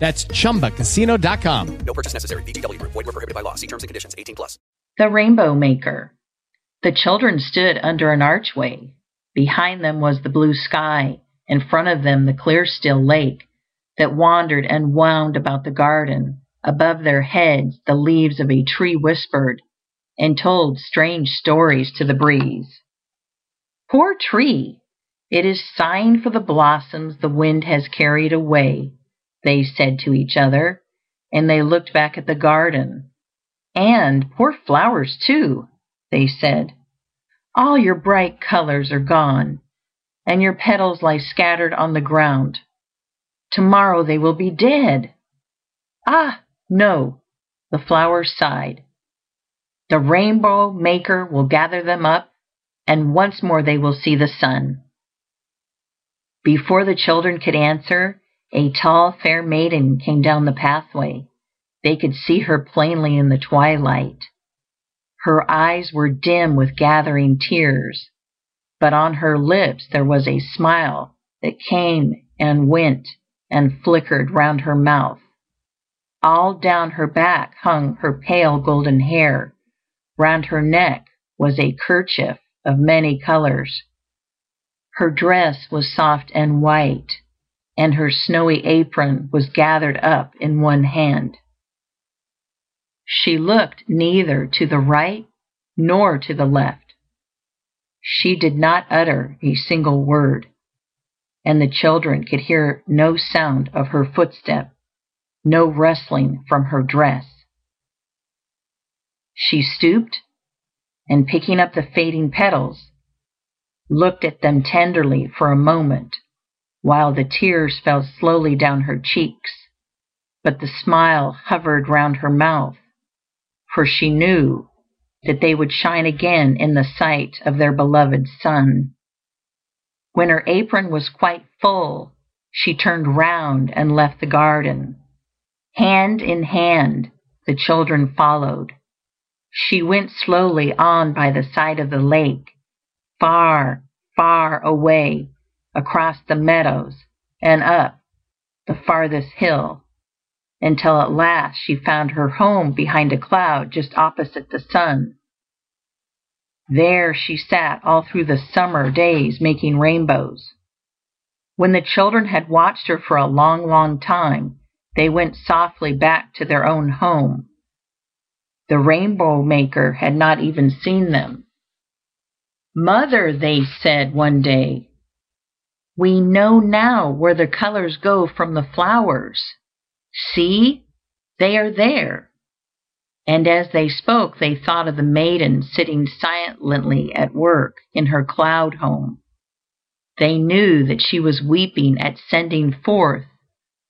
That's chumbacasino.com. No purchase necessary. VGW. Void were prohibited by law. See terms and conditions. 18 plus. The Rainbow Maker. The children stood under an archway. Behind them was the blue sky, in front of them the clear still lake that wandered and wound about the garden. Above their heads the leaves of a tree whispered and told strange stories to the breeze. Poor tree! It is sighing for the blossoms the wind has carried away, they said to each other, and they looked back at the garden. And poor flowers too, they said. All your bright colors are gone, and your petals lie scattered on the ground. Tomorrow they will be dead. Ah, no, the flowers sighed. The rainbow maker will gather them up, and once more they will see the sun. Before the children could answer, a tall, fair maiden came down the pathway. They could see her plainly in the twilight. Her eyes were dim with gathering tears, but on her lips there was a smile that came and went and flickered round her mouth. All down her back hung her pale golden hair. Round her neck was a kerchief of many colors. Her dress was soft and white, and her snowy apron was gathered up in one hand. She looked neither to the right nor to the left. She did not utter a single word, and the children could hear no sound of her footstep, no rustling from her dress. She stooped, and picking up the fading petals, looked at them tenderly for a moment, while the tears fell slowly down her cheeks, but the smile hovered round her mouth, for she knew that they would shine again in the sight of their beloved sun. When her apron was quite full, she turned round and left the garden. Hand in hand the children followed. She went slowly on by the side of the lake, far, far away across the meadows and up the farthest hill, until at last she found her home behind a cloud just opposite the sun. There she sat all through the summer days making rainbows. When the children had watched her for a long, long time, they went softly back to their own home. The rainbow maker had not even seen them. Mother, they said one day, we know now where the colors go from the flowers. See, they are there. And as they spoke, they thought of the maiden sitting silently at work in her cloud home. They knew that she was weeping at sending forth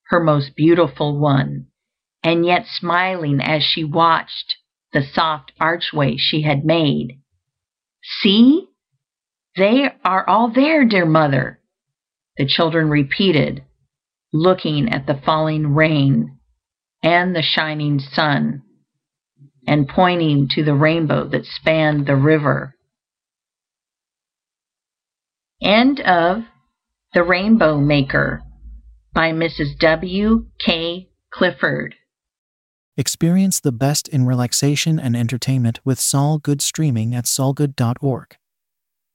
her most beautiful one, and yet smiling as she watched the soft archway she had made. See, they are all there, dear mother, the children repeated, looking at the falling rain and the shining sun, and pointing to the rainbow that spanned the river. End of The Rainbow Maker by Mrs. W. K. Clifford. Experience the best in relaxation and entertainment with Sol Good streaming at solgood.org.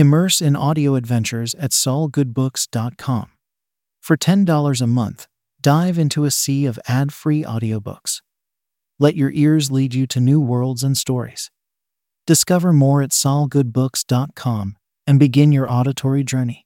Immerse in audio adventures at solgoodbooks.com. For $10 a month, dive into a sea of ad free audiobooks. Let your ears lead you to new worlds and stories. Discover more at solgoodbooks.com and begin your auditory journey.